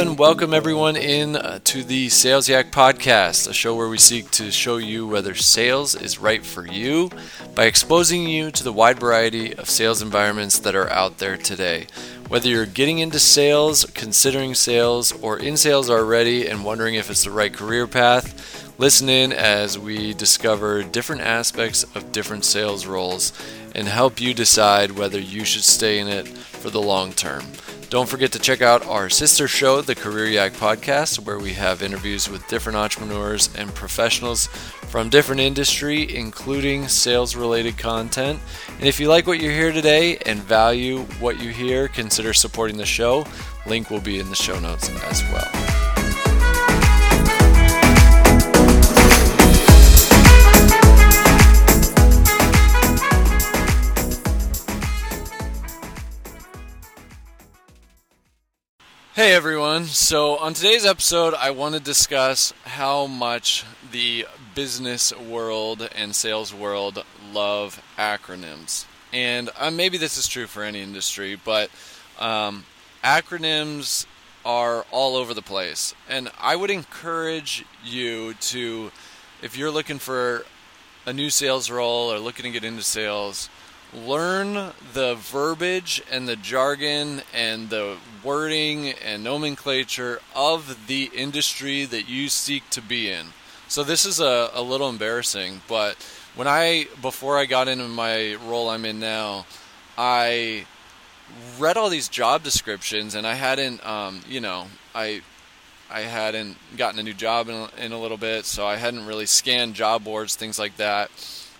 and welcome everyone in uh, to the Sales Yak podcast, a show where we seek to show you whether sales is right for you by exposing you to the wide variety of sales environments that are out there today. Whether you're getting into sales, considering sales, or in sales already and wondering if it's the right career path, listen in as we discover different aspects of different sales roles and help you decide whether you should stay in it for the long term. Don't forget to check out our sister show, the Career Yak Podcast, where we have interviews with different entrepreneurs and professionals from different industry, including sales related content. And if you like what you hear today and value what you hear, consider supporting the show. Link will be in the show notes as well. Hey everyone. So, on today's episode, I want to discuss how much the business world and sales world love acronyms. And uh, maybe this is true for any industry, but um, acronyms are all over the place. And I would encourage you to, if you're looking for a new sales role or looking to get into sales, learn the verbiage and the jargon and the wording and nomenclature of the industry that you seek to be in. So this is a, a little embarrassing, but when I before I got into my role I'm in now, I read all these job descriptions and I hadn't um, you know, I I hadn't gotten a new job in, in a little bit, so I hadn't really scanned job boards, things like that.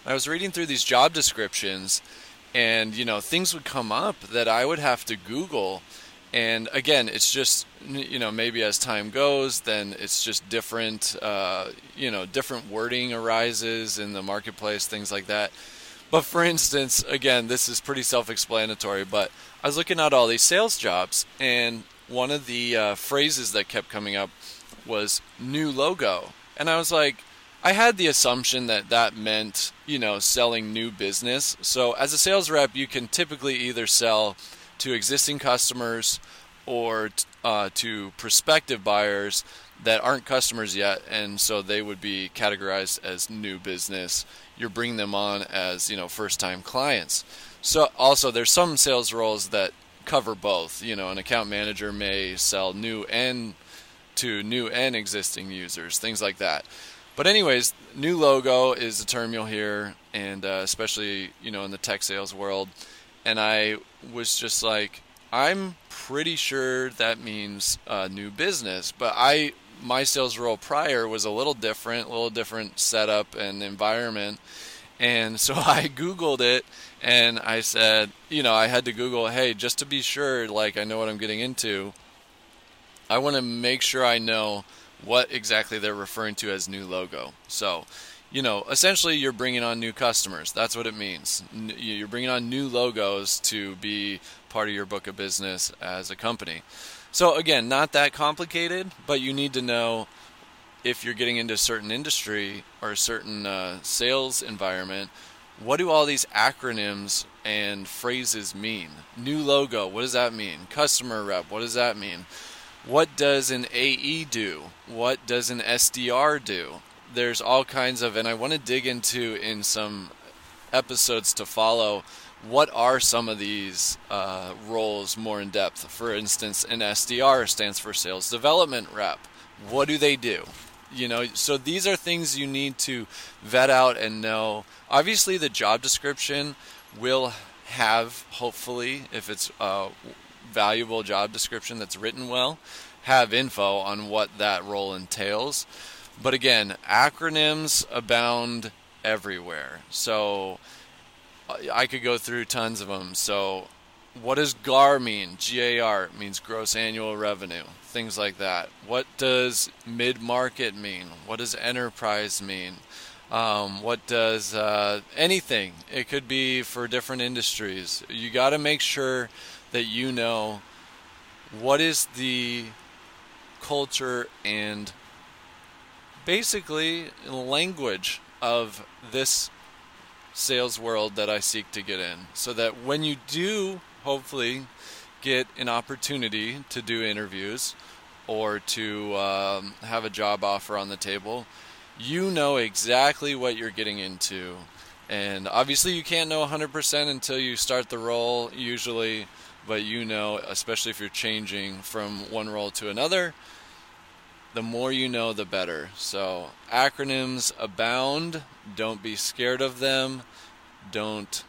I was reading through these job descriptions and you know things would come up that I would have to Google. And again, it's just you know maybe as time goes, then it's just different. Uh, you know, different wording arises in the marketplace, things like that. But for instance, again, this is pretty self-explanatory. But I was looking at all these sales jobs, and one of the uh, phrases that kept coming up was "new logo," and I was like, I had the assumption that that meant, you know, selling new business. So as a sales rep, you can typically either sell to existing customers or uh, to prospective buyers that aren't customers yet, and so they would be categorized as new business. You're bringing them on as you know first-time clients. So also there's some sales roles that cover both. You know, an account manager may sell new and to new and existing users, things like that. But anyways, new logo is a term you'll hear, and uh, especially you know in the tech sales world. And I was just like, I'm pretty sure that means uh, new business. But I my sales role prior was a little different, a little different setup and environment. And so I Googled it and I said, you know, I had to Google, hey, just to be sure, like I know what I'm getting into, I want to make sure I know what exactly they're referring to as new logo. So, you know, essentially you're bringing on new customers. That's what it means. You're bringing on new logos to be part of your book of business as a company. So, again, not that complicated, but you need to know if you're getting into a certain industry or a certain uh, sales environment, what do all these acronyms and phrases mean? New logo, what does that mean? Customer rep, what does that mean? What does an AE do? What does an SDR do? There's all kinds of, and I want to dig into in some episodes to follow what are some of these uh, roles more in depth. For instance, an SDR stands for Sales Development Rep. What do they do? You know, so these are things you need to vet out and know. Obviously, the job description will have, hopefully, if it's uh, valuable job description that's written well, have info on what that role entails. But again, acronyms abound everywhere. So I could go through tons of them. So what does GAR mean? GAR means gross annual revenue, things like that. What does mid market mean? What does enterprise mean? Um, what does uh, anything? It could be for different industries. You got to make sure that you know what is the culture and basically language of this sales world that I seek to get in. So that when you do hopefully get an opportunity to do interviews or to um, have a job offer on the table, you know exactly what you're getting into. And obviously, you can't know 100% until you start the role, usually, but you know, especially if you're changing from one role to another, the more you know, the better. So, acronyms abound. Don't be scared of them. Don't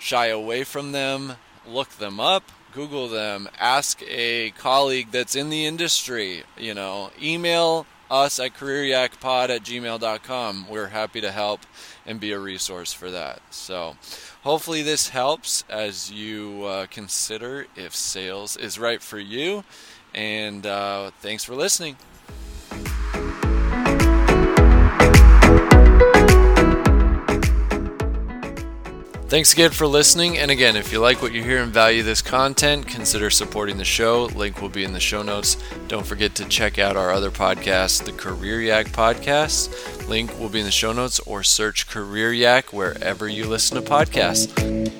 shy away from them. Look them up. Google them. Ask a colleague that's in the industry. You know, email us at careeryakpod at gmail.com. We're happy to help and be a resource for that. So, hopefully, this helps as you uh, consider if sales is right for you. And uh, thanks for listening. Thanks again for listening. And again, if you like what you hear and value this content, consider supporting the show. Link will be in the show notes. Don't forget to check out our other podcast, the Career Yak Podcast. Link will be in the show notes or search Career Yak wherever you listen to podcasts.